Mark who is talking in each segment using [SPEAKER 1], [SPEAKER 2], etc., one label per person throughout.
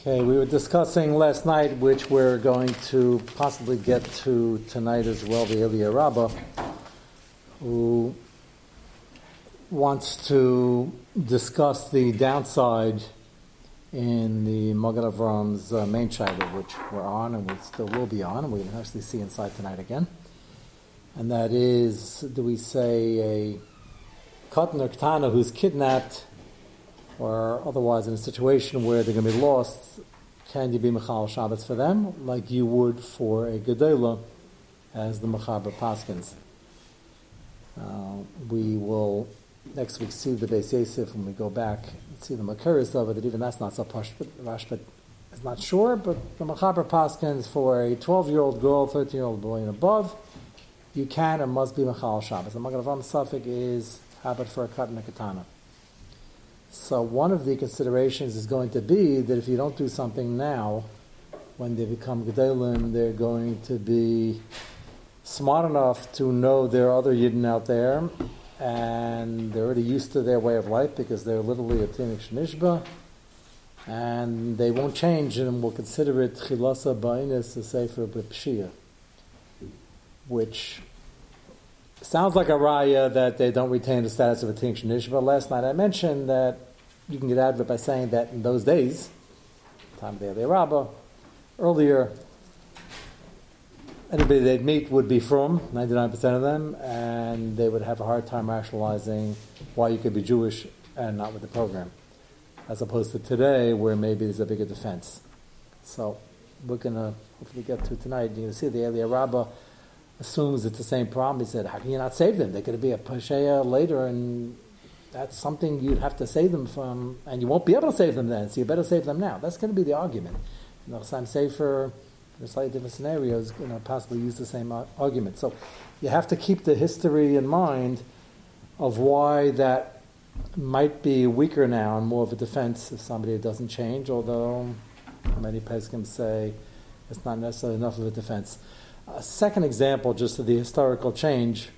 [SPEAKER 1] Okay, we were discussing last night, which we're going to possibly get to tonight as well, the Ilya Rabbah, who wants to discuss the downside in the Magen uh, main shaila, which we're on and we still will be on, and we can actually see inside tonight again. And that is, do we say a Katan or Ktana who's kidnapped or otherwise in a situation where they're going to be lost, can you be Mechal Shabbos for them like you would for a Gedola as the Mechaber Paskins? Uh, we will next week see the Beis Yosef when we go back and see the Makaris of it, that even that's not so posh, but Rashba is not sure, but the Mechaber Paskins for a 12 year old girl, 13 year old boy and above, you can and must be Mechal Shabbos. The Magen Avram is habit for a cut and a katana. So one of the considerations is going to be that if you don't do something now, when they become gedolim, they're going to be smart enough to know there are other yidden out there, and they're already used to their way of life because they're literally a tinik shnishba, and they won't change and will consider it chilasa ba'inis a sefer b'pshia, which sounds like a raya that they don't retain the status of a tinction issue. But last night I mentioned that you can get out of it by saying that in those days, time of the Rabbah, earlier, anybody they'd meet would be from 99% of them, and they would have a hard time rationalizing why you could be Jewish and not with the program, as opposed to today where maybe there's a bigger defense. So we're going to hopefully get to tonight. You're going to see the Aliyah Rabbah assumes it's the same problem. He said, how can you not save them? They're going to be a Pasheya later, and that's something you'd have to save them from, and you won't be able to save them then, so you better save them now. That's going to be the argument. You know, I'm safer in a slightly different scenarios, you know, possibly use the same argument. So you have to keep the history in mind of why that might be weaker now and more of a defense if somebody doesn't change, although many Peskim say it's not necessarily enough of a defense. A second example, just of the historical change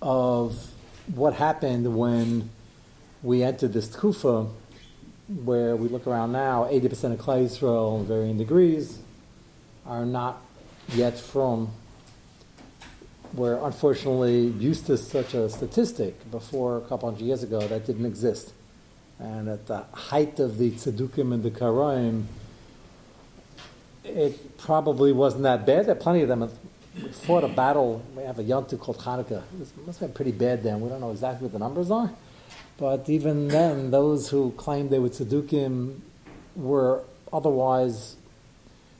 [SPEAKER 1] of what happened when we entered this tkufa, where we look around now, 80% of Klal Yisrael varying degrees are not yet from we're unfortunately used to such a statistic before a couple hundred years ago that didn't exist. And at the height of the tzaddukim and the karaim, it probably wasn't that bad. There are plenty of them We fought a battle. We have a yontu called Hanukkah. It must have been pretty bad then. We don't know exactly what the numbers are. But even then, those who claimed they were tzaddukim were otherwise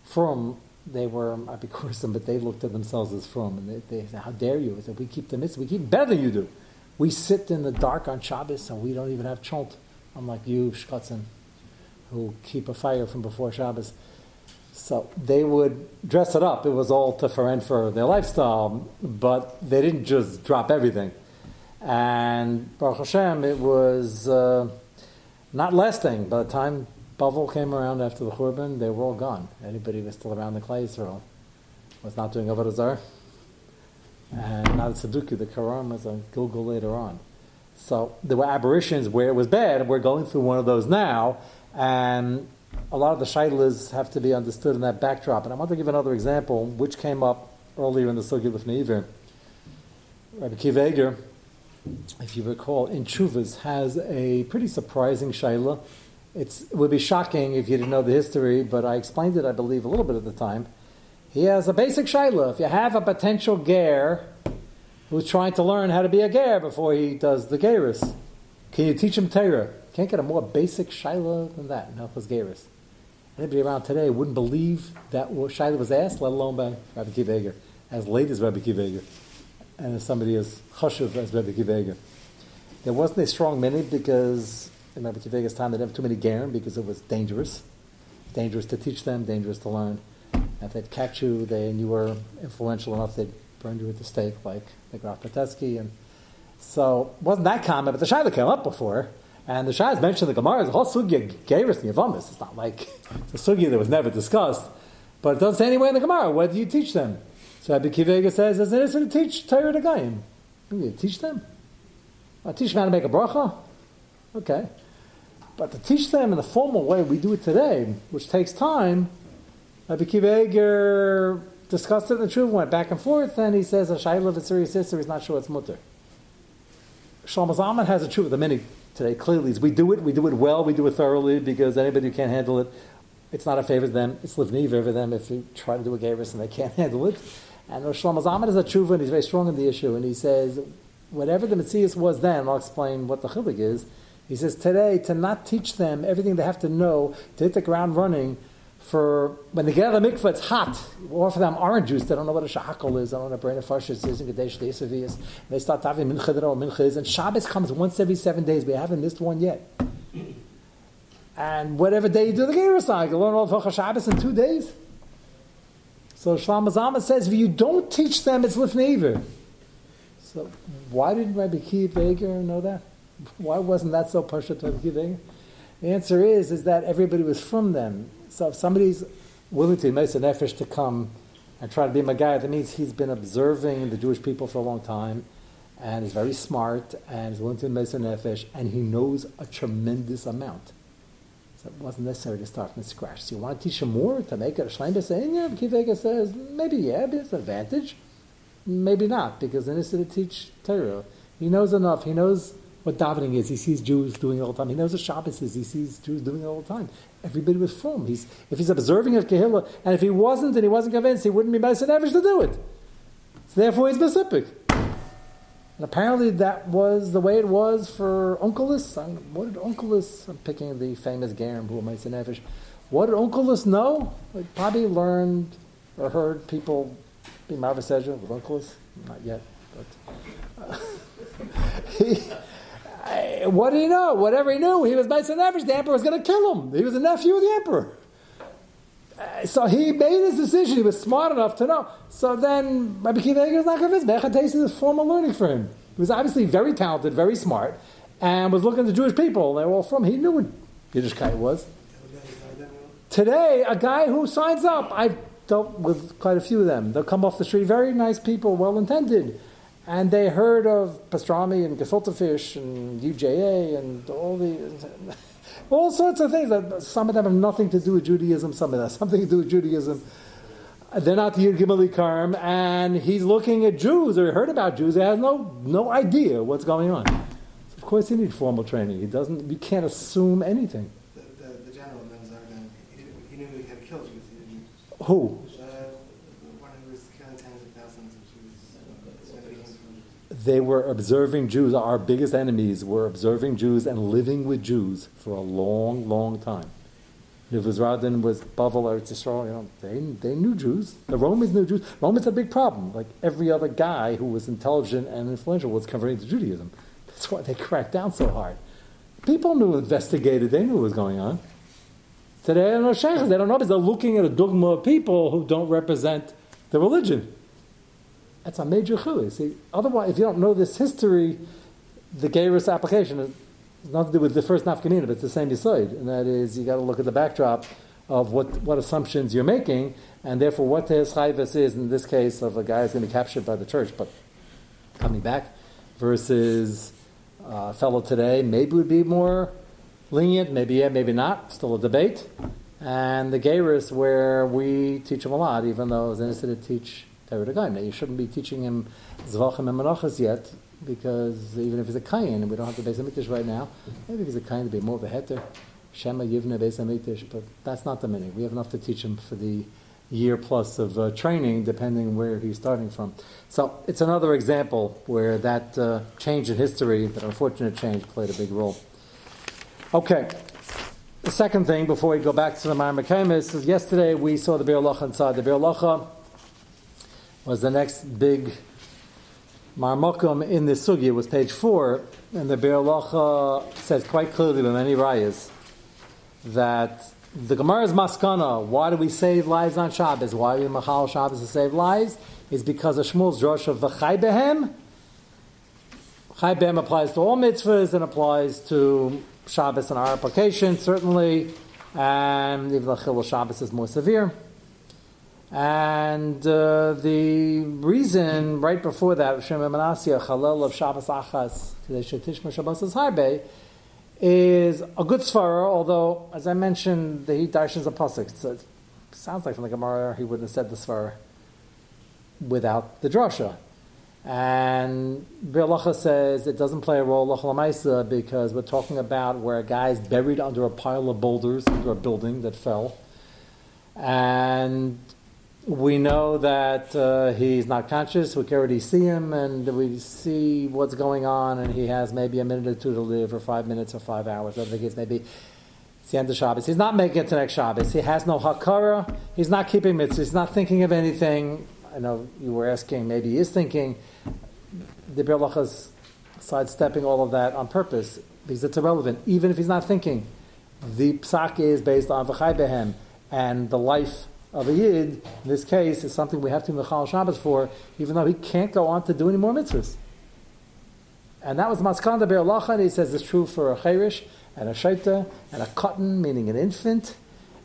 [SPEAKER 1] from. They were apikurim, but they looked at themselves as from. And they, they said, How dare you? I said, We keep the mitzvah. We keep better than you do. We sit in the dark on Shabbos and we don't even have chont, unlike you, Shkotzen, who keep a fire from before Shabbos. So they would dress it up. It was all to for their lifestyle, but they didn't just drop everything. And Baruch Hashem, it was uh, not lasting. By the time Bavel came around after the Churban, they were all gone. Anybody who was still around the Klal Yisrael was not doing Avodah Zarah. And not a Saduki, the Quran was a Gilgal later on. So there were aberrations where it was bad, we're going through one of those now. And a lot of the shailas have to be understood in that backdrop. And I want to give another example, which came up earlier in the Sugi of Neiver. Rabbi Kiva if you recall, in Chuvas has a pretty surprising shaila. It's, it would be shocking if you didn't know the history, but I explained it, I believe, a little bit at the time. He has a basic shaila. If you have a potential ger who's trying to learn how to be a ger before he does the geris, can you teach him Torah? Can't get a more basic shaila than that in Hilchas Geris. Anybody around today wouldn't believe that shaila was asked, let alone by Rabbi Kiva as late as Rabbi Kiva and as somebody as chashuv as Rabbi Kiva There wasn't a strong minute because in Rabbi Kiva's time they didn't have too many gerim because it was dangerous. Dangerous to teach them, dangerous to learn. If they'd catch you, they and you were influential enough, they'd burn you at the stake, like the Graf Potocki. And so it wasn't that common, but the Shaila came up before. And the Shah mentioned the Gemara, the whole sugya Geras and Yavamis. It's not like the sugya that was never discussed, but it doesn't say anywhere in the Gemara. What do you teach them? So Rabbi Akiva Eiger says, "There's an issue to teach Torah to Gaim. You teach them. I teach them how to make a bracha. Okay, But to teach them in the formal way we do it today, which takes time, Rabbi Akiva Eiger discussed it in the truth, went back and forth, and he says a shayla of a serious sister is not sure it's mutter. Shlomo Zalman has a truth of the many today. Clearly, we do it, we do it well, we do it thoroughly, because anybody who can't handle it, it's not a favor to them. It's livni for them if you try to do a gavis and they can't handle it. And Shlomo Zalman is a tshuva, and he's very strong in the issue, and he says, whatever the Metzias was then, I'll explain what the chilik is. He says today to not teach them everything they have to know to hit the ground running for when they get out of the mikvah, it's hot. Or for them orange juice, they don't know what a shahakal is, they don't know what a brain of is, and Kadesh Desavi is. They start having mincha, they don't know. And Shabbos comes once every seven days. We haven't missed one yet. And whatever day you do the Gira cycle, learn all of Shabbos in two days. So Shlomo Zalman says, if you don't teach them, it's Lifney Iver. So why didn't Rabbi Akiva Eiger know that? Why wasn't that so partial to Rabbi? The answer is, is that everybody was from them. So if somebody's willing to make an effort to come and try to be my guy, that means he's been observing the Jewish people for a long time, and he's very smart, and he's willing to make an effort, and he knows a tremendous amount. So it wasn't necessary to start from scratch. So you want to teach him more to make it a Shleim saying, yeah, Akiva Eiger says, maybe yeah, but it's an advantage. Maybe not, because then it's to teach Torah. He knows enough. He knows what davening is. He sees Jews doing it all the time. He knows what Shabbos is. He sees Jews doing it all the time. Everybody was from. He's, if he's observing of Kehillah, and if he wasn't and he wasn't convinced, he wouldn't be Meiser to do it. So therefore he's specific. And apparently that was the way it was for Onkelos. What did Onkelos, I'm picking the famous Garam who Meiser Nefesh, what did Onkelos know? He probably learned or heard people be Marvis with Onkelos. Not yet, but... Uh, he, what did he know? Whatever he knew, he was Meister Nefesh. The emperor was going to kill him. He was a nephew of the emperor. Uh, so he made his decision. He was smart enough to know. So then Rabbi Kiva is not convinced. Mechates is formal learning for him. He was obviously very talented, very smart, and was looking at the Jewish people. They were all from. He knew what Yiddishkeit was. Today, a guy who signs up, I've dealt with quite a few of them. They'll come off the street, very nice people, well intended and they heard of pastrami and gefilte fish and UJA and all the all sorts of things. That some of them have nothing to do with Judaism. Some of them have something to do with Judaism. They're not the Yid Gimeli Karm, and he's looking at Jews or heard about Jews. He has no no idea what's going on. So of course, he needs formal training. He doesn't. You can't assume anything.
[SPEAKER 2] The, the, the general he, he knew he had killed Jews.
[SPEAKER 1] Who? They were observing Jews. Our biggest enemies were observing Jews and living with Jews for a long, long time. Nevuzaradan was Bavel Eretz Yisrael. You know, they, they knew Jews. The Romans knew Jews. Romans had a big problem. Like every other guy who was intelligent and influential was converting to Judaism. That's why they cracked down so hard. People knew, investigated, they knew what was going on. Today, they don't know sheikhs. They don't know because they're looking at a dogma of people who don't represent the religion. That's a major chilui. See, otherwise, if you don't know this history, the Geirus application has nothing to do with the first nafkamina, but it's the same side, and that is you got to look at the backdrop of what, what assumptions you're making, and therefore what the chayvus is in this case of a guy who's going to be captured by the church, but coming back, versus uh, fellow today maybe would be more lenient, maybe yeah, maybe not. Still a debate. And the Geirus, where we teach them a lot, even though it's innocent to teach Now, you shouldn't be teaching him Zvachim and Menachas yet, because even if he's a Kayan, and we don't have the Beis Hamikdash right now, maybe if he's a Kayan to be more of a Heter, Shema Yivne Beis Hamikdash, but that's not the meaning. We have enough to teach him for the year plus of uh, training, depending where he's starting from. So it's another example where that uh, change in history, that unfortunate change, played a big role. Okay. The second thing, before we go back to the Ma'amar is yesterday we saw the Biur Halacha inside the Biur Halacha was the next big marmokum in the sugi was page four, and the Halacha says quite clearly by many rayas that the Gemara's maskana, why do we save lives on Shabbos? Why do we machal Shabbos to save lives? Is because of Shmuel's drush of v'chai behem. Chai behem applies to all mitzvahs and applies to Shabbos in our application, certainly, and even the Chilul Shabbos is more severe. And uh, the reason right before that, Shem Manasya Chalel of Shabbos Achas Tishma Shabbos Harbe, is a good svara, although, as I mentioned, the he darshans a pasuk. So it sounds like from the Gemara he wouldn't have said the svara without the drasha. And Bialacha says it doesn't play a role lachal because we're talking about where a guy is buried under a pile of boulders under a building that fell, and we know that uh, he's not conscious. We can already see him, and we see what's going on, and he has maybe a minute or two to live, or five minutes, or five hours, whatever the case may be. It's the end of Shabbos. He's not making it to next Shabbos. He has no hakara. He's not keeping mitzvahs. He's not thinking of anything. I know you were asking, maybe he is thinking. The Berlach is sidestepping all of that on purpose because it's irrelevant. Even if he's not thinking, the psak is based on v'chai behem, and the life of a yid, in this case, is something we have to mechal Shabbos for, even though he can't go on to do any more mitzvahs. And that was Maskanda Be'alacha, and he says it's true for a cherish, and a shaita, and a cotton, meaning an infant,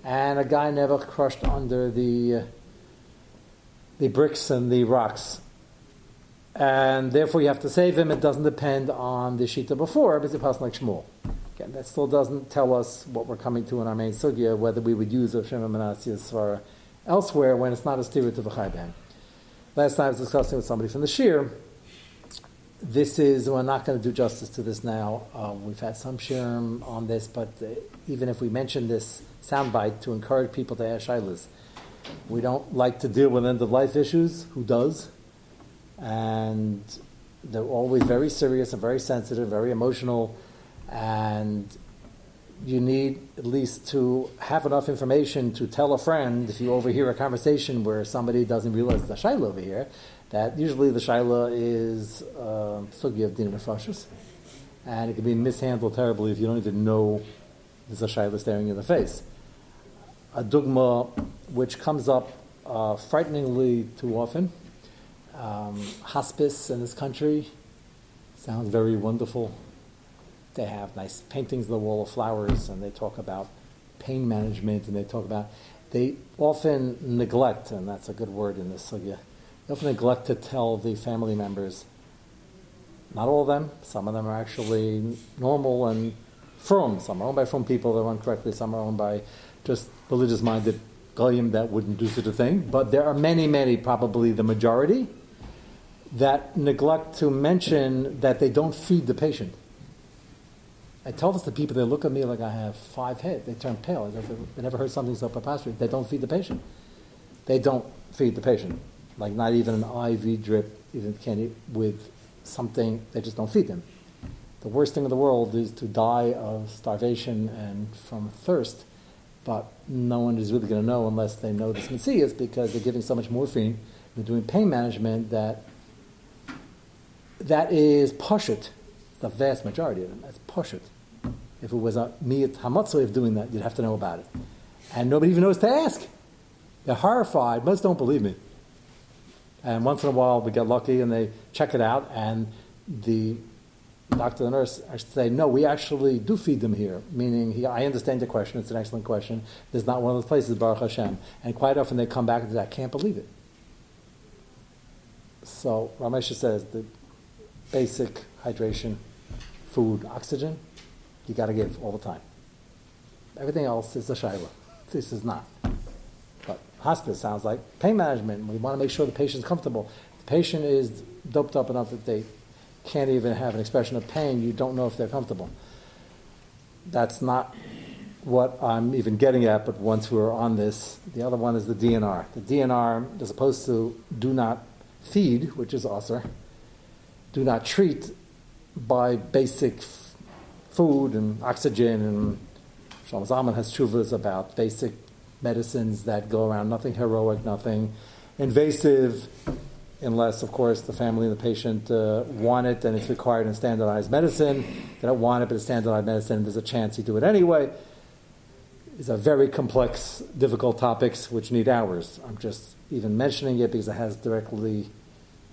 [SPEAKER 1] and a guy never crushed under the, uh, the bricks and the rocks. And therefore you have to save him. It doesn't depend on the shita before, but it's a person like Shmuel. Again, that still doesn't tell us what we're coming to in our main sugya, whether we would use a Shema Manasiyas for elsewhere when it's not a steer to the Chayben. Last time I was discussing with somebody from the Shir. This is, we're not going to do justice to this now. Uh, we've had some shirim on this, but uh, even if we mention this soundbite to encourage people to ask shilas, we don't like to deal with end of life issues. Who does? And they're always very serious and very sensitive, very emotional, and you need at least to have enough information to tell a friend if you overhear a conversation where somebody doesn't realize the shaila over here, that usually the shaila is uh, sugi of din nefashis, and it can be mishandled terribly if you don't even know there's a shaila staring you in the face. A dogma which comes up uh, frighteningly too often. Um, hospice in this country sounds very wonderful they have nice paintings of the wall of flowers, and they talk about pain management, and they talk about they often neglect, and that's a good word in this sugya. They often neglect to tell the family members. Not all of them. Some of them are actually normal and from. Some are owned by from people that run correctly. Some are owned by just religious-minded goyim that wouldn't do such a thing. But there are many, many, probably the majority, that neglect to mention that they don't feed the patient. I tell this to people, they look at me like I have five heads. They turn pale. They never heard something so preposterous. They don't feed the patient. They don't feed the patient. Like not even an IV drip, even candy with something, they just don't feed them. The worst thing in the world is to die of starvation and from thirst, but no one is really going to know unless they know this Messias because they're giving so much morphine, they're doing pain management that that is pushit. The vast majority of them, that's pushit. If it was a miyat hamatzah of doing that, you'd have to know about it. And nobody even knows to ask. They're horrified. Most don't believe me. And once in a while, we get lucky and they check it out, and the doctor, the nurse, say, "No, we actually do feed them here." Meaning, he, I understand your question. It's an excellent question. There's not one of those places, Baruch Hashem. And quite often they come back and say, "I can't believe it." So Reb Moshe says the basic hydration, food, oxygen you got to give all the time. Everything else is a shaila. This is not. But hospice sounds like pain management. We want to make sure the patient's comfortable. The patient is doped up enough that they can't even have an expression of pain. You don't know if they're comfortable. That's not what I'm even getting at, but once we're on this, the other one is the DNR. The DNR, as opposed to do not feed, which is also, do not treat by basic food and oxygen, and Shlomo Zalman has shuvas about basic medicines that go around, nothing heroic, nothing invasive, unless, of course, the family and the patient uh, want it and it's required in standardized medicine. They don't want it, but it's standardized medicine, there's a chance you do it anyway. These are very complex, difficult topics which need hours. I'm just even mentioning it because it has directly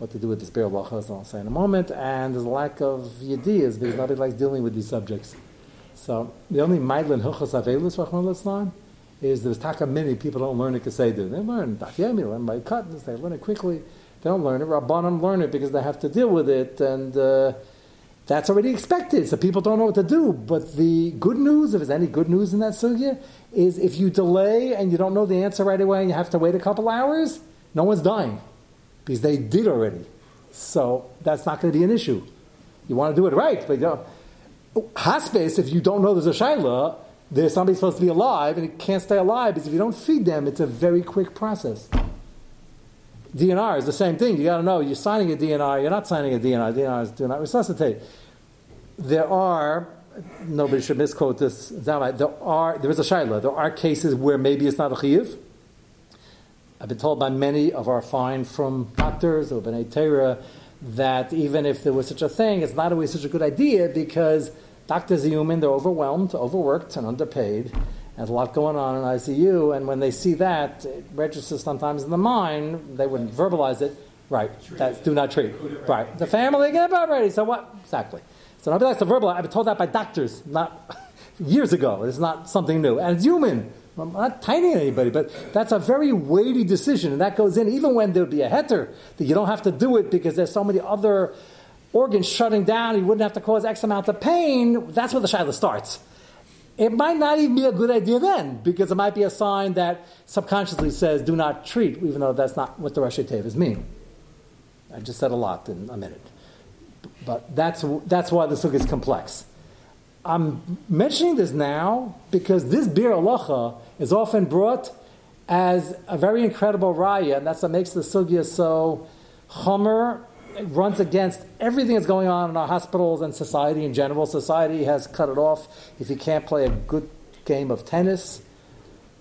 [SPEAKER 1] what to do with this Be'er Lachas, I'll say in a moment, and there's a lack of ideas because nobody likes dealing with these subjects. So the only Maidlin Hilchas Avelus, Rahman is there's taka many people don't learn it Kaseidu. They learn Daf Yomi, learn by Cuttons, they learn it quickly. They don't learn it. Rabbanim learn it because they have to deal with it, and uh, That's already expected, so people don't know what to do. But the good news, if there's any good news in that sugya, is if you delay and you don't know the answer right away and you have to wait a couple hours, no one's dying because they did already. So that's not going to be an issue. You want to do it right, but you know, hospice, if you don't know there's a shaila, there's somebody supposed to be alive and it can't stay alive because if you don't feed them, it's a very quick process. DNR is the same thing. You got to know you're signing a DNR, you're not signing a DNR. DNR is do not resuscitate. There are nobody should misquote this. There are there is a shaila. There are cases where maybe it's not a chiyuv. I've been told by many of our fine from doctors or b'nai Torah that even if there was such a thing, it's not always such a good idea because doctors are human, they're overwhelmed, overworked, and underpaid. There's a lot going on in ICU, and when they see that, it registers sometimes in the mind. They wouldn't verbalize it. Right, that's do not treat. Right. the family get up already. So what exactly? So nobody likes to verbalize. I've been told that by doctors, not years ago. It's not something new, and it's human. I'm not tiny anybody, but that's a very weighty decision, and that goes in even when there would be a heter that you don't have to do it because there's so many other organs shutting down. You wouldn't have to cause X amount of pain. That's where the shaila starts it might not even be a good idea then, because it might be a sign that subconsciously says, do not treat, even though that's not what the Rashi Tevis mean. I just said a lot in a minute. But that's, that's why the sukkah is complex. I'm mentioning this now because this bir alacha is often brought as a very incredible raya, and that's what makes the sugya so chomer it runs against everything that's going on in our hospitals and society in general. Society has cut it off. If he can't play a good game of tennis,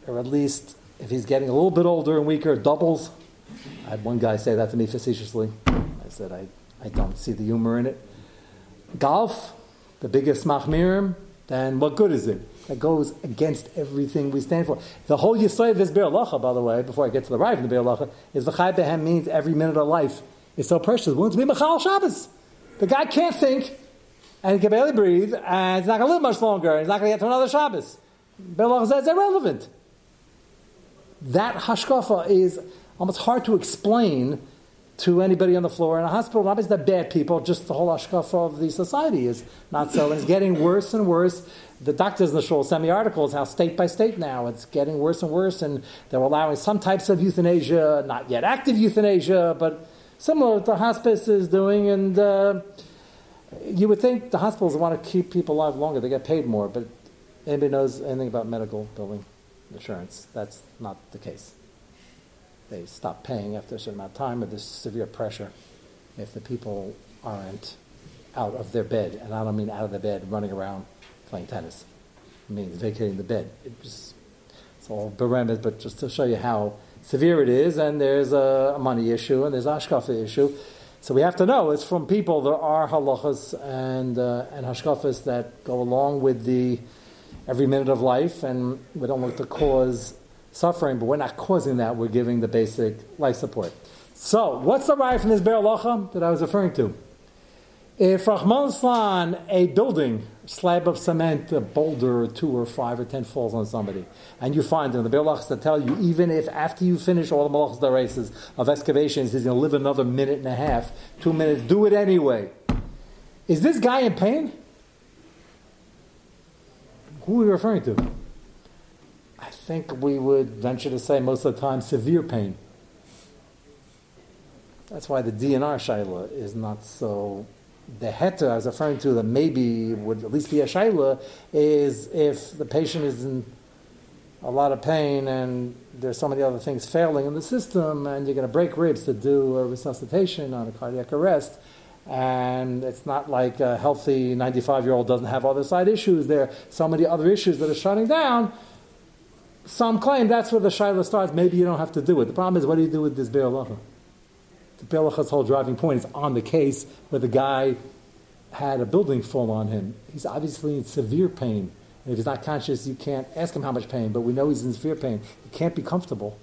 [SPEAKER 1] or at least if he's getting a little bit older and weaker, doubles. I had one guy say that to me facetiously. I said, I, I don't see the humor in it. Golf, the biggest machmirim, then what good is it? That goes against everything we stand for. The whole Yisrael of this Be'er by the way, before I get to the right of the Be'er is V'chai Behem means every minute of life is so precious. We want be Machal Shabbos. The guy can't think, and he can barely breathe, and he's not going to live much longer, and he's not going to get to another Shabbos. Belach says it's irrelevant. That hashkafa is almost hard to explain to anybody on the floor in a hospital. Not because they're bad people, just the whole hashkafa of the society is not so, and it's getting worse and worse. The doctors in the shul send me articles how state by state now it's getting worse and worse, and they're allowing some types of euthanasia, not yet active euthanasia, but similar to the hospice is doing, and uh, you would think the hospitals want to keep people alive longer. They get paid more, but anybody knows anything about medical billing insurance? That's not the case. They stop paying after a certain amount of time, or there's severe pressure if the people aren't out of their bed, and I don't mean out of the bed running around playing tennis. I mean vacating the bed. It it's all beremed, but just to show you how severe it is, and there's a money issue, and there's a hashkafa issue. So we have to know it's from people. There are halachas and uh, and hashkafas that go along with the every minute of life, and we don't want to cause suffering, but we're not causing that. We're giving the basic life support. So, what's the right from this ber that I was referring to? If Rahman Slan, a building, slab of cement, a boulder or two or five or ten falls on somebody, and you find them, the Be'alachs tell you, even if after you finish all the malachs races of excavations, he's going to live another minute and a half, two minutes, do it anyway. Is this guy in pain? Who are you referring to? I think we would venture to say most of the time severe pain. That's why the DNR Shaila is not so the heter I was referring to that maybe would at least be a shaila is if the patient is in a lot of pain and there's so many other things failing in the system and you're going to break ribs to do a resuscitation on a cardiac arrest and it's not like a healthy 95 year old doesn't have other side issues there are so many other issues that are shutting down some claim that's where the shaila starts maybe you don't have to do it the problem is what do you do with this be'er the Belacha's whole driving point is on the case where the guy had a building fall on him. He's obviously in severe pain. And if he's not conscious, you can't ask him how much pain, but we know he's in severe pain. He can't be comfortable.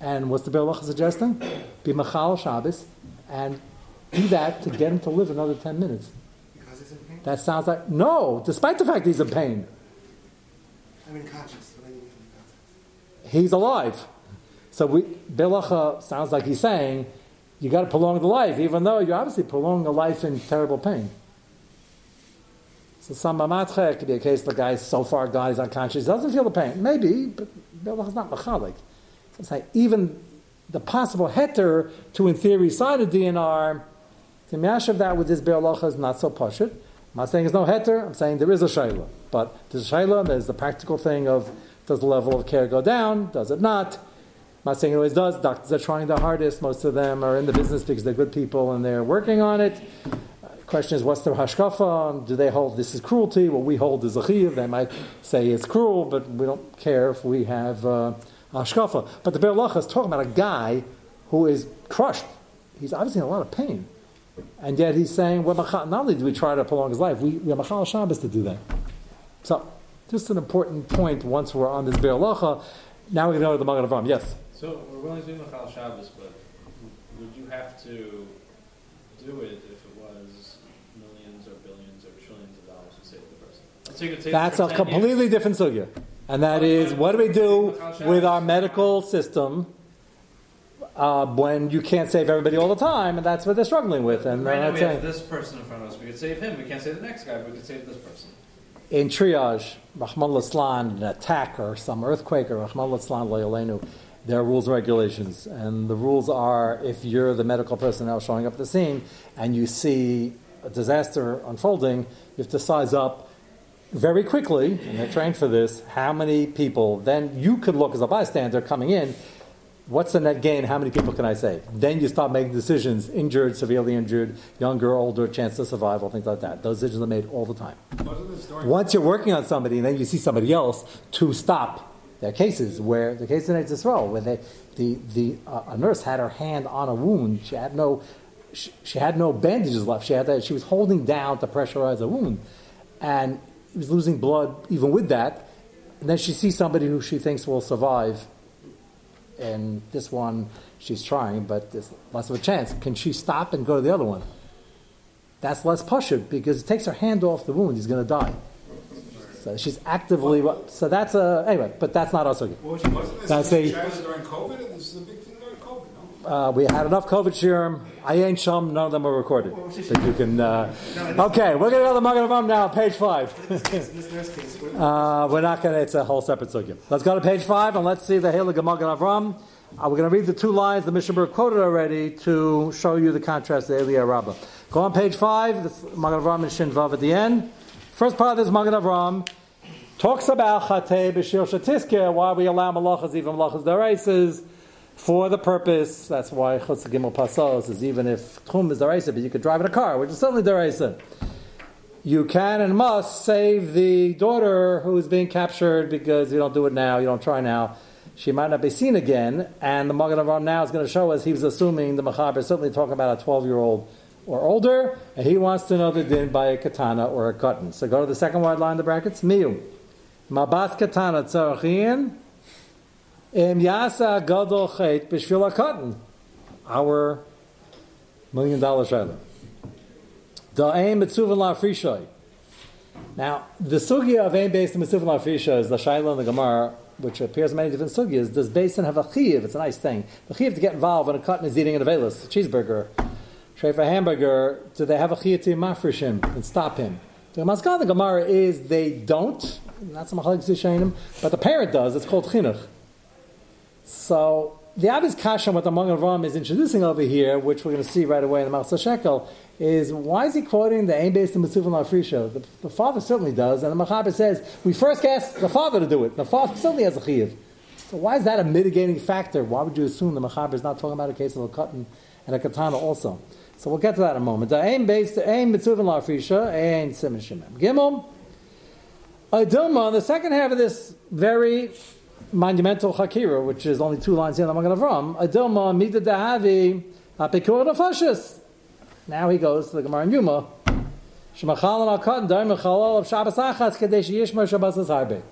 [SPEAKER 1] And what's the Belacha suggesting? Be Machal Shabbos and do that to get him to live another 10 minutes.
[SPEAKER 2] Because he's in pain?
[SPEAKER 1] That sounds like, no, despite the fact he's in pain.
[SPEAKER 2] I mean, conscious.
[SPEAKER 1] He's alive. So we, Belacha sounds like he's saying, you got to prolong the life, even though you're obviously prolonging a life in terrible pain. So some it could be a case the guy's so far gone, he's unconscious, doesn't feel the pain. Maybe, but Be'er not machalik. So even the possible heter to, in theory, sign a DNR, to of that with this Be'er is not so pashut. I'm not saying there's no heter, I'm saying there is a shayla. But there's a shayla, there's the practical thing of does the level of care go down, does it not? I'm not saying it always does. Doctors are trying their hardest. Most of them are in the business because they're good people and they're working on it. question is, what's their hashkafa? Do they hold this is cruelty? What we hold is a chiv. They might say it's cruel, but we don't care if we have uh, hashkafa. But the Be'er is talking about a guy who is crushed. He's obviously in a lot of pain. And yet he's saying, well, not only do we try to prolong his life, we, we have Machal Shabbos to do that. So, just an important point once we're on this Be'er Now we're going go to the Magen Avram. Yes?
[SPEAKER 3] So we're willing to do Machal Shabbos, but would you have to do it if it was millions or billions or trillions of dollars to save the person?
[SPEAKER 1] So That's a completely years. different sugya. And that is, what do we do with our medical system uh, when you can't save everybody all the time, and that's what they're struggling with. And
[SPEAKER 3] right now we have this person in front of us. We could save him. We can't save the next guy, but we could save this person.
[SPEAKER 1] In triage, Rahman Laslan, an attack or some earthquake or Rahman Laslan Loyalenu, there are rules and regulations. And the rules are if you're the medical personnel showing up at the scene and you see a disaster unfolding, you have to size up very quickly, and they're trained for this, how many people, then you could look as a bystander coming in, what's the net gain, how many people can I save? Then you start making decisions, injured, severely injured, younger, older, chance of survival, things like that. Those decisions are made all the time. Once you're working on somebody and then you see somebody else to stop there are cases where the case in Israel where they, the the uh, a nurse had her hand on a wound. She had no she, she had no bandages left. She had that, she was holding down to pressurize a wound, and was losing blood even with that. And then she sees somebody who she thinks will survive, and this one she's trying, but there's less of a chance. Can she stop and go to the other one? That's less pushing because it takes her hand off the wound. He's going to die. So she's actively. So that's a anyway, but that's not also.
[SPEAKER 4] That's a. during COVID, this is a big thing during COVID. No?
[SPEAKER 1] Uh, we had enough COVID shirim. I ain't shum. None of them are recorded. That you can. Uh, okay, we're going to go to the Magen Avram now, page five. uh, we're not going to. It's a whole separate sugya. Let's go to page five and let's see the Halig Magen Avram. Uh, we're going to read the two lines the Mishnah quoted already to show you the contrast to Eliyahu Rabbah. Go on page five. The Magen Avram and Shin Vav at the end. First part of this Magen Avram talks about Chatei B'Shir Shatiske, why we allow malachas, even malachas daraisas, for the purpose. That's why Chutz Gimel Pasos is even if Tchum is daraisa, but you could drive in a car, which is certainly daraisa. You can and must save the daughter who is being captured because you don't do it now, you don't try now. She might not be seen again, and the Magen Avram now is going to show us he was assuming the Machaber is certainly talking about a 12 year old or older, and he wants to know the din by a katana or a cotton. So go to the second wide line in the brackets, miu. Mabat katana tzarachin, im yasa gadol chait b'shvil cotton. Our million dollar shayla. Da'im mitzuvah la frishoy. Now, the sugya of aim based on mitzuvah la frisha is the shayla and the gemara, which appears in many different sugyas. Does basin have a chiv? It's a nice thing. The chiv to get involved when a cotton is eating an avelis, a cheeseburger, tray for hamburger, do they have a chiyah to mafresh him and stop him? The Maskal the Gemara is they don't, not some but the parent does. It's called chinuch. So the obvious kasha what the Magen Avram is introducing over here, which we're going to see right away in the Machatzis HaShekel, is why is he quoting the aim based in Mitzvah Lafrisha? The, the father certainly does, and the Machaber says we first ask the father to do it. The father certainly has a chiyuv. So why is that a mitigating factor? Why would you assume the Machaber is not talking about a case of a cotton and a katana also? So we'll get to that in a moment. The aim based, the mitzvah lafrisha, aim simen shemem. Gimel, Adilma, the second half of this very monumental Hakira, which is only two lines in the Magen Avram, Adilma mida dahavi apikur. Now he goes to the Gemara in Yuma. Shemachal al katan daim mechalal of Shabbos achas kadesh yishmer Shabbos harbe.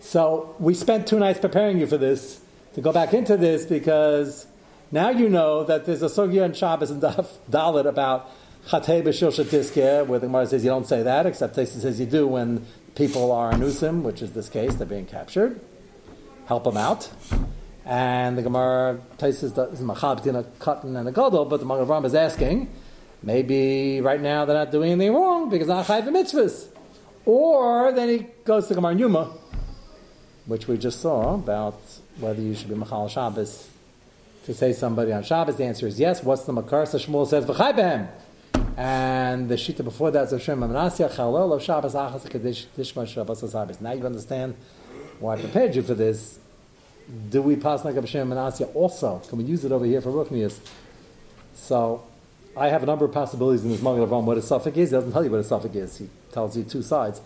[SPEAKER 1] So we spent two nights preparing you for this to go back into this because now you know that there's a sugya and Shabbos and Daf Dalit about Chatei B'Shil Shatiskeh, where the Gemara says you don't say that, except it says you do when people are anusim, which is this case, they're being captured. Help them out. And the Gemara places the Machab between a cotton and a gadol, but the Magen Avram is asking, maybe right now they're not doing anything wrong because not chayv mitzvahs. Or then he goes to Gemar Yuma, which we just saw about whether you should be Machal Shabbos to say somebody on Shabbos. The answer is yes. What's the Makar? So Shmuel says, V'chai behem. And the Shita before that is Hashem Amanasya Chalel of Shabbos Achas Kadesh Tishma Shabbos. Now you understand why I prepared you for this. Do we pass like Hashem Amanasya also? Can we use it over here for Ruchnias? So I have a number of possibilities in this Magen Avram what a suffix is. He doesn't tell you what a suffix is. He tells you two sides.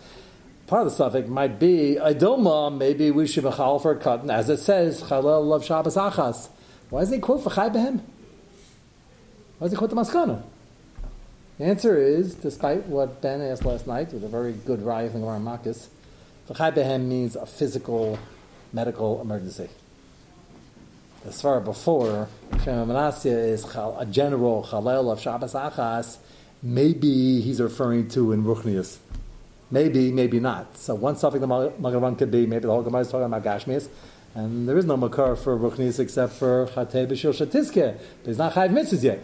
[SPEAKER 1] Part of the suffix might be Idoma, maybe we should be for a cotton, as it says, Chalel love Shabbos Achas. Why does he quote for Chai Behem? Why does he quote the Maskana? The answer is, despite what Ben asked last night, with a very good raya from Gemara Makis, Chai Behem means a physical, medical emergency. The svara before, Shem Manasya is a general Chalel of Shabbos Achas, maybe he's referring to in Ruchnius. Maybe, maybe not. So one suffix the Magavan could be, maybe the whole Gemara is talking about Gashmias, and there is no Makar for Ruchnius except for Chatei B'Shil Shatiske. There's not Chayv Mitzvahs yet.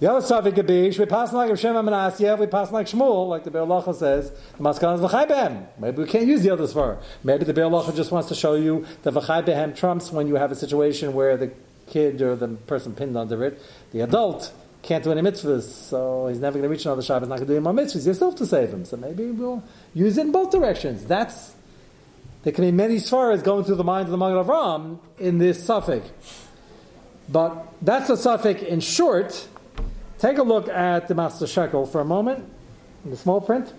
[SPEAKER 1] The other suffix could be, we pass like Shem Manasya, we pass like Shmuel, like the Be'alacha says, the Maskan is V'chai. Maybe we can't use the other Svar. Maybe the Be'alacha just wants to show you that V'chai Behem trumps when you have a situation where the kid or the person pinned under it, the adult, can't do any mitzvahs, so he's never going to reach another Shabbat, he's not going to do any more mitzvahs. You still have to save him. So maybe we'll use it in both directions. That's there can be many svaras going through the mind of the Magen Avram in this suffix. But that's the suffix in short. Take a look at the Machatzis HaShekel for a moment, in the small print,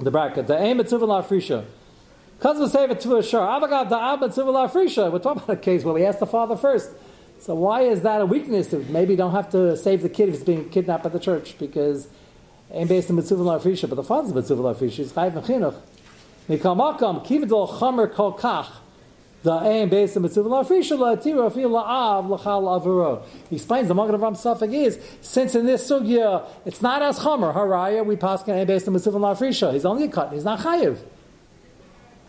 [SPEAKER 1] the bracket. The aim at Tzivah Frisha. We're talking about a case where we ask the father first. So why is that a weakness? Maybe you don't have to save the kid if he's being kidnapped by the church because ain't based on mitzvah frisha, but the father's mitzvah frisha is chayv and chinuch. Mikal makam kivdol chamer kol kach. The aim based on mitzvah. He explains the Magen Avram suffix is since in this sugya it's not as chamer haraya we pass aim based on mitzvah frisha. He's only a cut. He's not chayiv.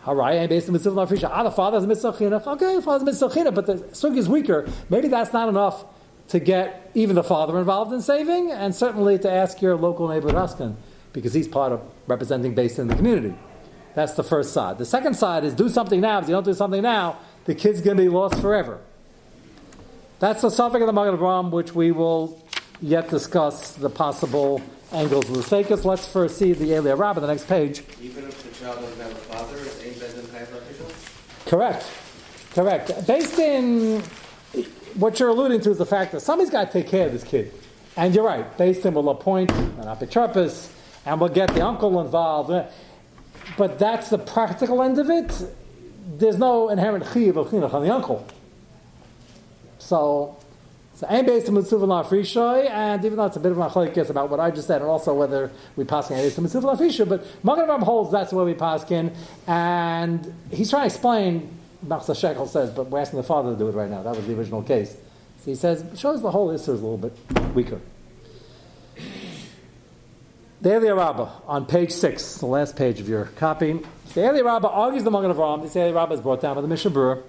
[SPEAKER 1] Haraya based on mitzvah lafrisha. Ah, the father's mitzvah chinuch. Okay, the father's mitzvah chinuch, but the sugi is weaker. Maybe that's not enough to get even the father involved in saving, and certainly to ask your local neighbor Raskin, because he's part of representing based in the community. That's the first side. The second side is do something now. If you don't do something now, the kid's going to be lost forever. That's the suffix of the Magen Avraham, which we will yet discuss the possible angles of the Svekas. Let's first see the Elia Rabbah, the next page.
[SPEAKER 2] Even if the child doesn't have a father, ain't Chayv
[SPEAKER 1] Correct. Correct. Based in what you're alluding to is the fact that somebody's got to take care of this kid. And you're right, based in will appoint an apotropos and we'll get the uncle involved. But that's the practical end of it. There's no inherent chiv of chinuch on the uncle. So so I'm based on Mitzvah Lafrishoy, and even though it's a bit of a machlokes about what I just said, and also whether we pass in based on Mitzvah Lafrishoy, but Magen holds that's where we pass in, and he's trying to explain. Machatzis HaShekel says, but we're asking the father to do it right now. That was the original case. So he says, shows the whole issue is a little bit weaker. The Eli Rabbah on page six, the last page of your copy. The Eli Rabbah argues the Magen Avraham. This Eli Rabbah is brought down by the Mishnah Berurah.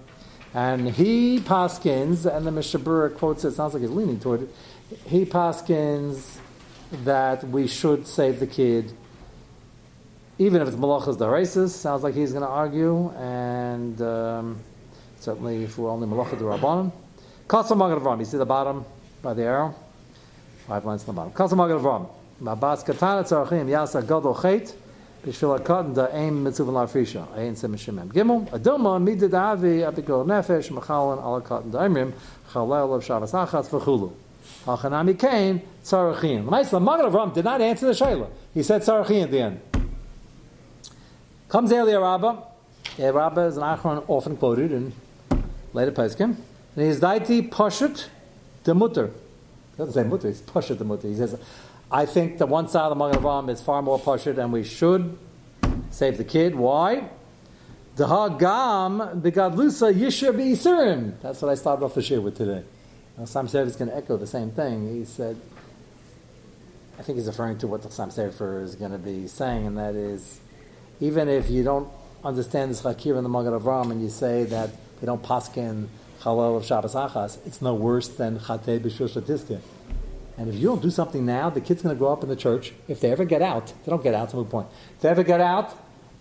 [SPEAKER 1] And he paskins, and the Mishnah Berurah quotes it, sounds like he's leaning toward it. He paskins that we should save the kid, even if it's malachas darasis. Sounds like he's going to argue, and um, certainly if we're only malacha darabanan. Kasam Magen Avram, you see the bottom by the arrow? Five lines on the bottom. Kasam Magen Avram. Mabas katana tzarachim yasa gadol chait. HaKatan da aim mitzvah la'afrisha. Ayin sem shemem. Gimel, Adoma midid avi abikol nefesh machalan ala katan da imrim chalel of Shabbos achatz v'chulu. Hachanami kain tzarachin. The Magen did not answer the shayla. He said tzarachin at the end. Comes Eli Rabbah. Eli Rabbah is an achron often quoted in later Pesachim. And he's daiti pashut de mutter. Doesn't say mutter, he's pashut mutter. He says, I think that one side of the Magen Avraham is far more pashut, and we should save the kid. Why? The Hagam begadlusa yisher. That's what I started off the shir with today. Now, Sam Sefer is going to echo the same thing. He said, I think he's referring to what the Sam Sefer is going to be saying, and that is, even if you don't understand this Hakir in the Magen Avraham, and you say that they don't paskin halal of Shabbos Achas, it's no worse than Chatei B'Shul Shatiske. And if you don't do something now, the kid's going to grow up in the church. If they ever get out, they don't get out, it's a point. If they ever get out,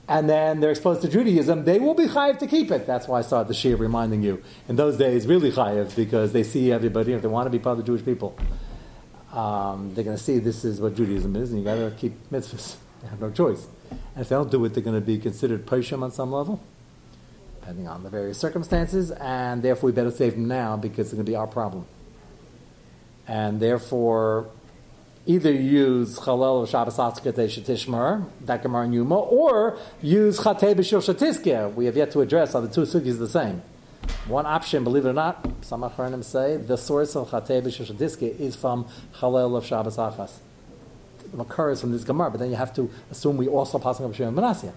[SPEAKER 1] and then they're exposed to Judaism, they will be chayiv to keep it. That's why I started the shir reminding you. In those days, really chayiv, because they see everybody, if they want to be part of the Jewish people, um, they're going to see this is what Judaism is, and you got to keep mitzvahs. They have no choice. And if they don't do it, they're going to be considered Pershim on some level, depending on the various circumstances, and therefore we better save them now because it's going to be our problem. And therefore, either use Chalel of Shabbos Atzkate Shetishmar, that Gemara Yuma, or use Chatei B'Shil Shetiskia. We have yet to address, are the two sugis the same? One option, believe it or not, some Achronim say, the source of Chatei B'Shil Shetiskia is from Chalel of Shabbos Achas. It occurs from this Gemara, but then you have to assume we also pass on B'Shil Manasseh.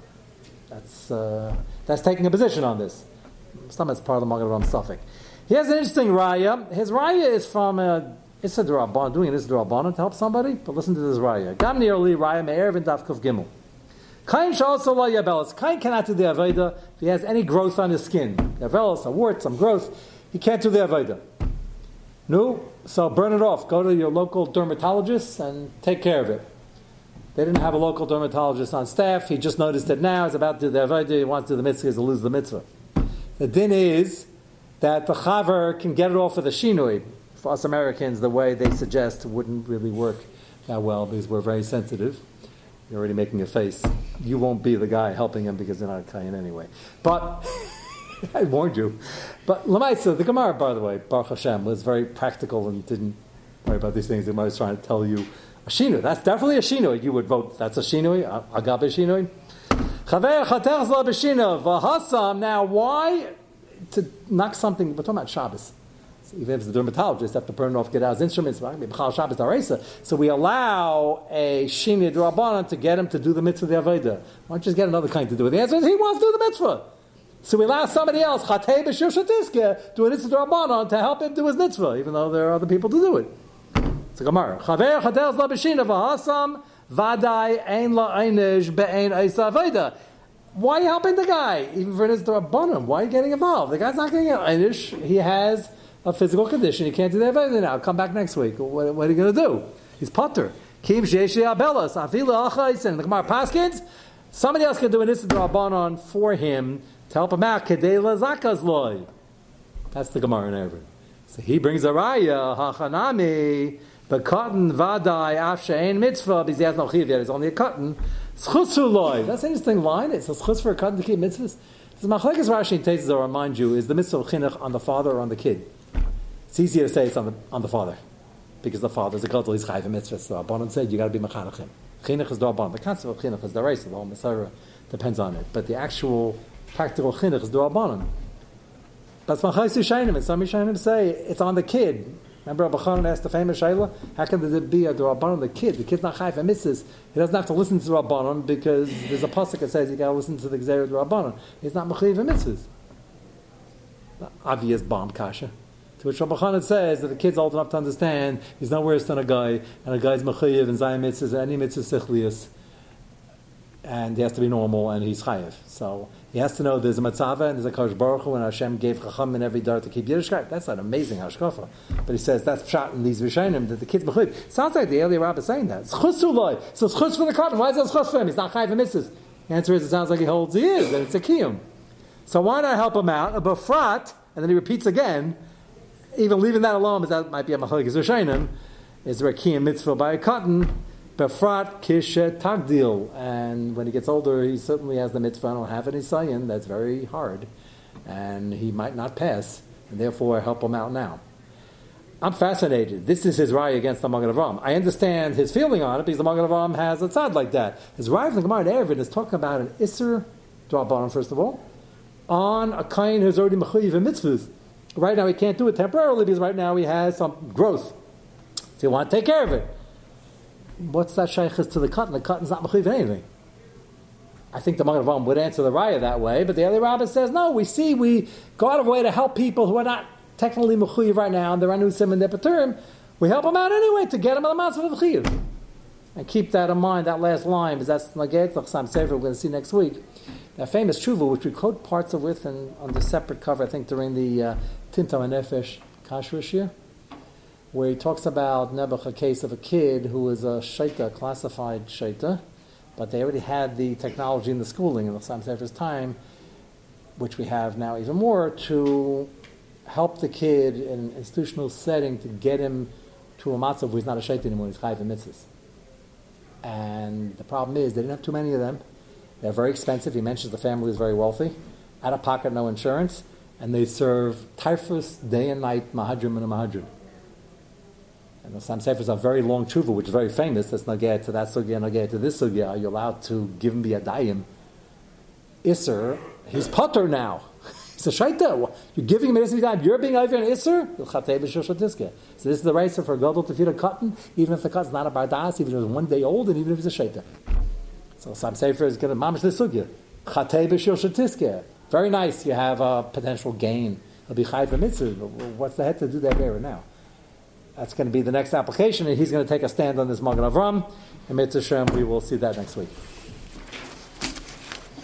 [SPEAKER 1] That's, uh, that's taking a position on this. Some is part of the Maggid Ram Suffolk. Has an interesting raya. His raya is from a Issa Durabban, doing this Durabban to help somebody, but listen to this raya. Gam nearly raya me'er v'dav kuf gimel. Kain also la yabelis. Kain cannot do the aveda if he has any growth on his skin. Yabelis, a wart, some growth. He can't do the aveda. No, so burn it off. Go to your local dermatologist and take care of it. They didn't have a local dermatologist on staff. He just noticed it now. He's about to do the aveda. He wants to do the mitzvah. He's to lose the mitzvah. The din is that the chaver can get it off with a shinoi for us Americans, the way they suggest wouldn't really work that well because we're very sensitive. You're already making a face. You won't be the guy helping him because you're not Italian anyway. But I warned you. But Lamaisa, the Gemara, by the way, Baruch Hashem, was very practical and didn't worry about these things. The Gemara was trying to tell you a shinui. That's definitely a shinui. You would vote that's a shinui, uh, shinui. Zla b'shinav v'hasam. Now, why to knock something? We're talking about Shabbos even if it's a dermatologist, have to burn off get out his instruments. So we allow a shini drabanan to get him to do the mitzvah of the avodah. Why don't you just get another kind to do it? The answer is he wants to do the mitzvah. So we allow somebody else, chatei b'shir shatiska, do an mitzvah drabanan to help him do his mitzvah, even though there are other people to do it. It's a gemara. Chaver chatel la b'shina vadai ein la einish be'ein eisa. Why are you helping the guy? Even for his drabanan, why are you getting involved? The guy's not getting einish. He has a physical condition. He can't do that everything now. Come back next week. What, what are you going to do? He's putter. Keep sheshi abelas. Afila achais. And the Gemara Paskins, somebody else can do an drabanon for him to help him out. Kedela zakas loy. That's the Gemara in Erev. So he brings a raya, hachanami, the cotton vadai afsha mitzvah, because he has no chiv yet, it's only a cotton. That's an interesting line. It's a schutz for a cotton to keep mitzvahs. The machlekes Rashi and Tetzah, I'll remind you, is the mitzvah chinuch on the father or on the kid. It's easier to say it's on the, on the father, because the father is a gadol, he's chayv mitzvah. So Rabbanon said you got to be mechanachim. Chinuch is darbon. The concept of chinuch is the race. The whole Messiah depends on it, but the actual practical chinuch is darbon. That's machaisu and some shainim say it's on the kid. Remember, Rabbi Chanan asked the famous Shaila, how can there be a Rabbanon the kid? The kid's not chayv mitzvahs. He doesn't have to listen to the Rabbanon because there's a pasuk that says you got to listen to the Gzeir Rabbanon. He's not mechayiv mitzvahs. Obvious bomb kasha. To which Rabbi says that the kid's old enough to understand he's not worse than a guy, and a guy's mechayiv and zayim mitzvahs, any mitzvah sichlius, and he has to be normal, and he's chayiv. So he has to know there's a matzava and there's a kosh baruch Hu, and Hashem gave chacham in every dar to keep Yiddishkeit. That's an amazing hashkafa. But he says that's shot in these rishonim that the kid's mechayiv. Sounds like the earlier rabbi saying that. It's chus So it's chus for the cotton. Why is that chus for him? He's not chayiv and mitzvahs. The answer is it sounds like he holds he is, and it's a kiyum. So why not help him out? A befrat, and then he repeats again even leaving that alone, because that might be a rishonim, is there a kiyam mitzvah by a cotton, befrat kishet tagdil, and when he gets older, he certainly has the mitzvah. I don't have any. That's very hard, and he might not pass, and therefore help him out now. I'm fascinated. This is his raya against the Magen Avram. I understand his feeling on it because the Magen Avram has a tzad like that. His raya from the Gemara Erevin is talking about an Isser Drabanan, first of all, on a kain who's already mechuyev in mitzvahs. Right now he can't do it temporarily because right now he has some growth. So you want to take care of it. What's that shaykhis to the cotton? The cotton's not mechuyev anything. I think the Magen would answer the raya that way, but the other rabbi says, no, we see we go out of way to help people who are not technically mechuyev right now, and they're anusim and term. We help them out anyway to get them on the matzah of chiyuv. And keep that in mind, that last line, because that's Naget Lachsam Sefer we're going to see next week. That famous tshuva, which we quote parts of with and on the separate cover, I think during the uh, Tintam and Nefesh Kashrus year. where he talks about Nebuch, a case of a kid who was a shaita, classified shaita, but they already had the technology in the schooling in the Sam Sefer's time, which we have now even more, to help the kid in an institutional setting to get him to a matzav where he's not a shaita anymore, he's chayv mitzvahs. And the problem is they didn't have too many of them. They're very expensive. He mentions the family is very wealthy, out of pocket, no insurance, and they serve typhus day and night, mahadrim and mahadrim. And the Sam Sefers are very long tshuva, which is very famous. That's get to that sugya, not to this sugya. Are you allowed to give him the adayim? Isser, he's putter now. He's a shaita. You're giving him a time. You're being over an isser. So this is the right for a gadol to feed a cotton, even if the cotton's not a bardas, even if it's one day old, and even if it's a shaita. So Sam Sefer is going to mamish the sugya. Chatei b'shil Very nice. You have a potential gain. He'll be chayv mitzvah. What's the head to do that there now? That's going to be the next application, and he's going to take a stand on this Magen Avram. And Mitzvah Shem, we will see that next week.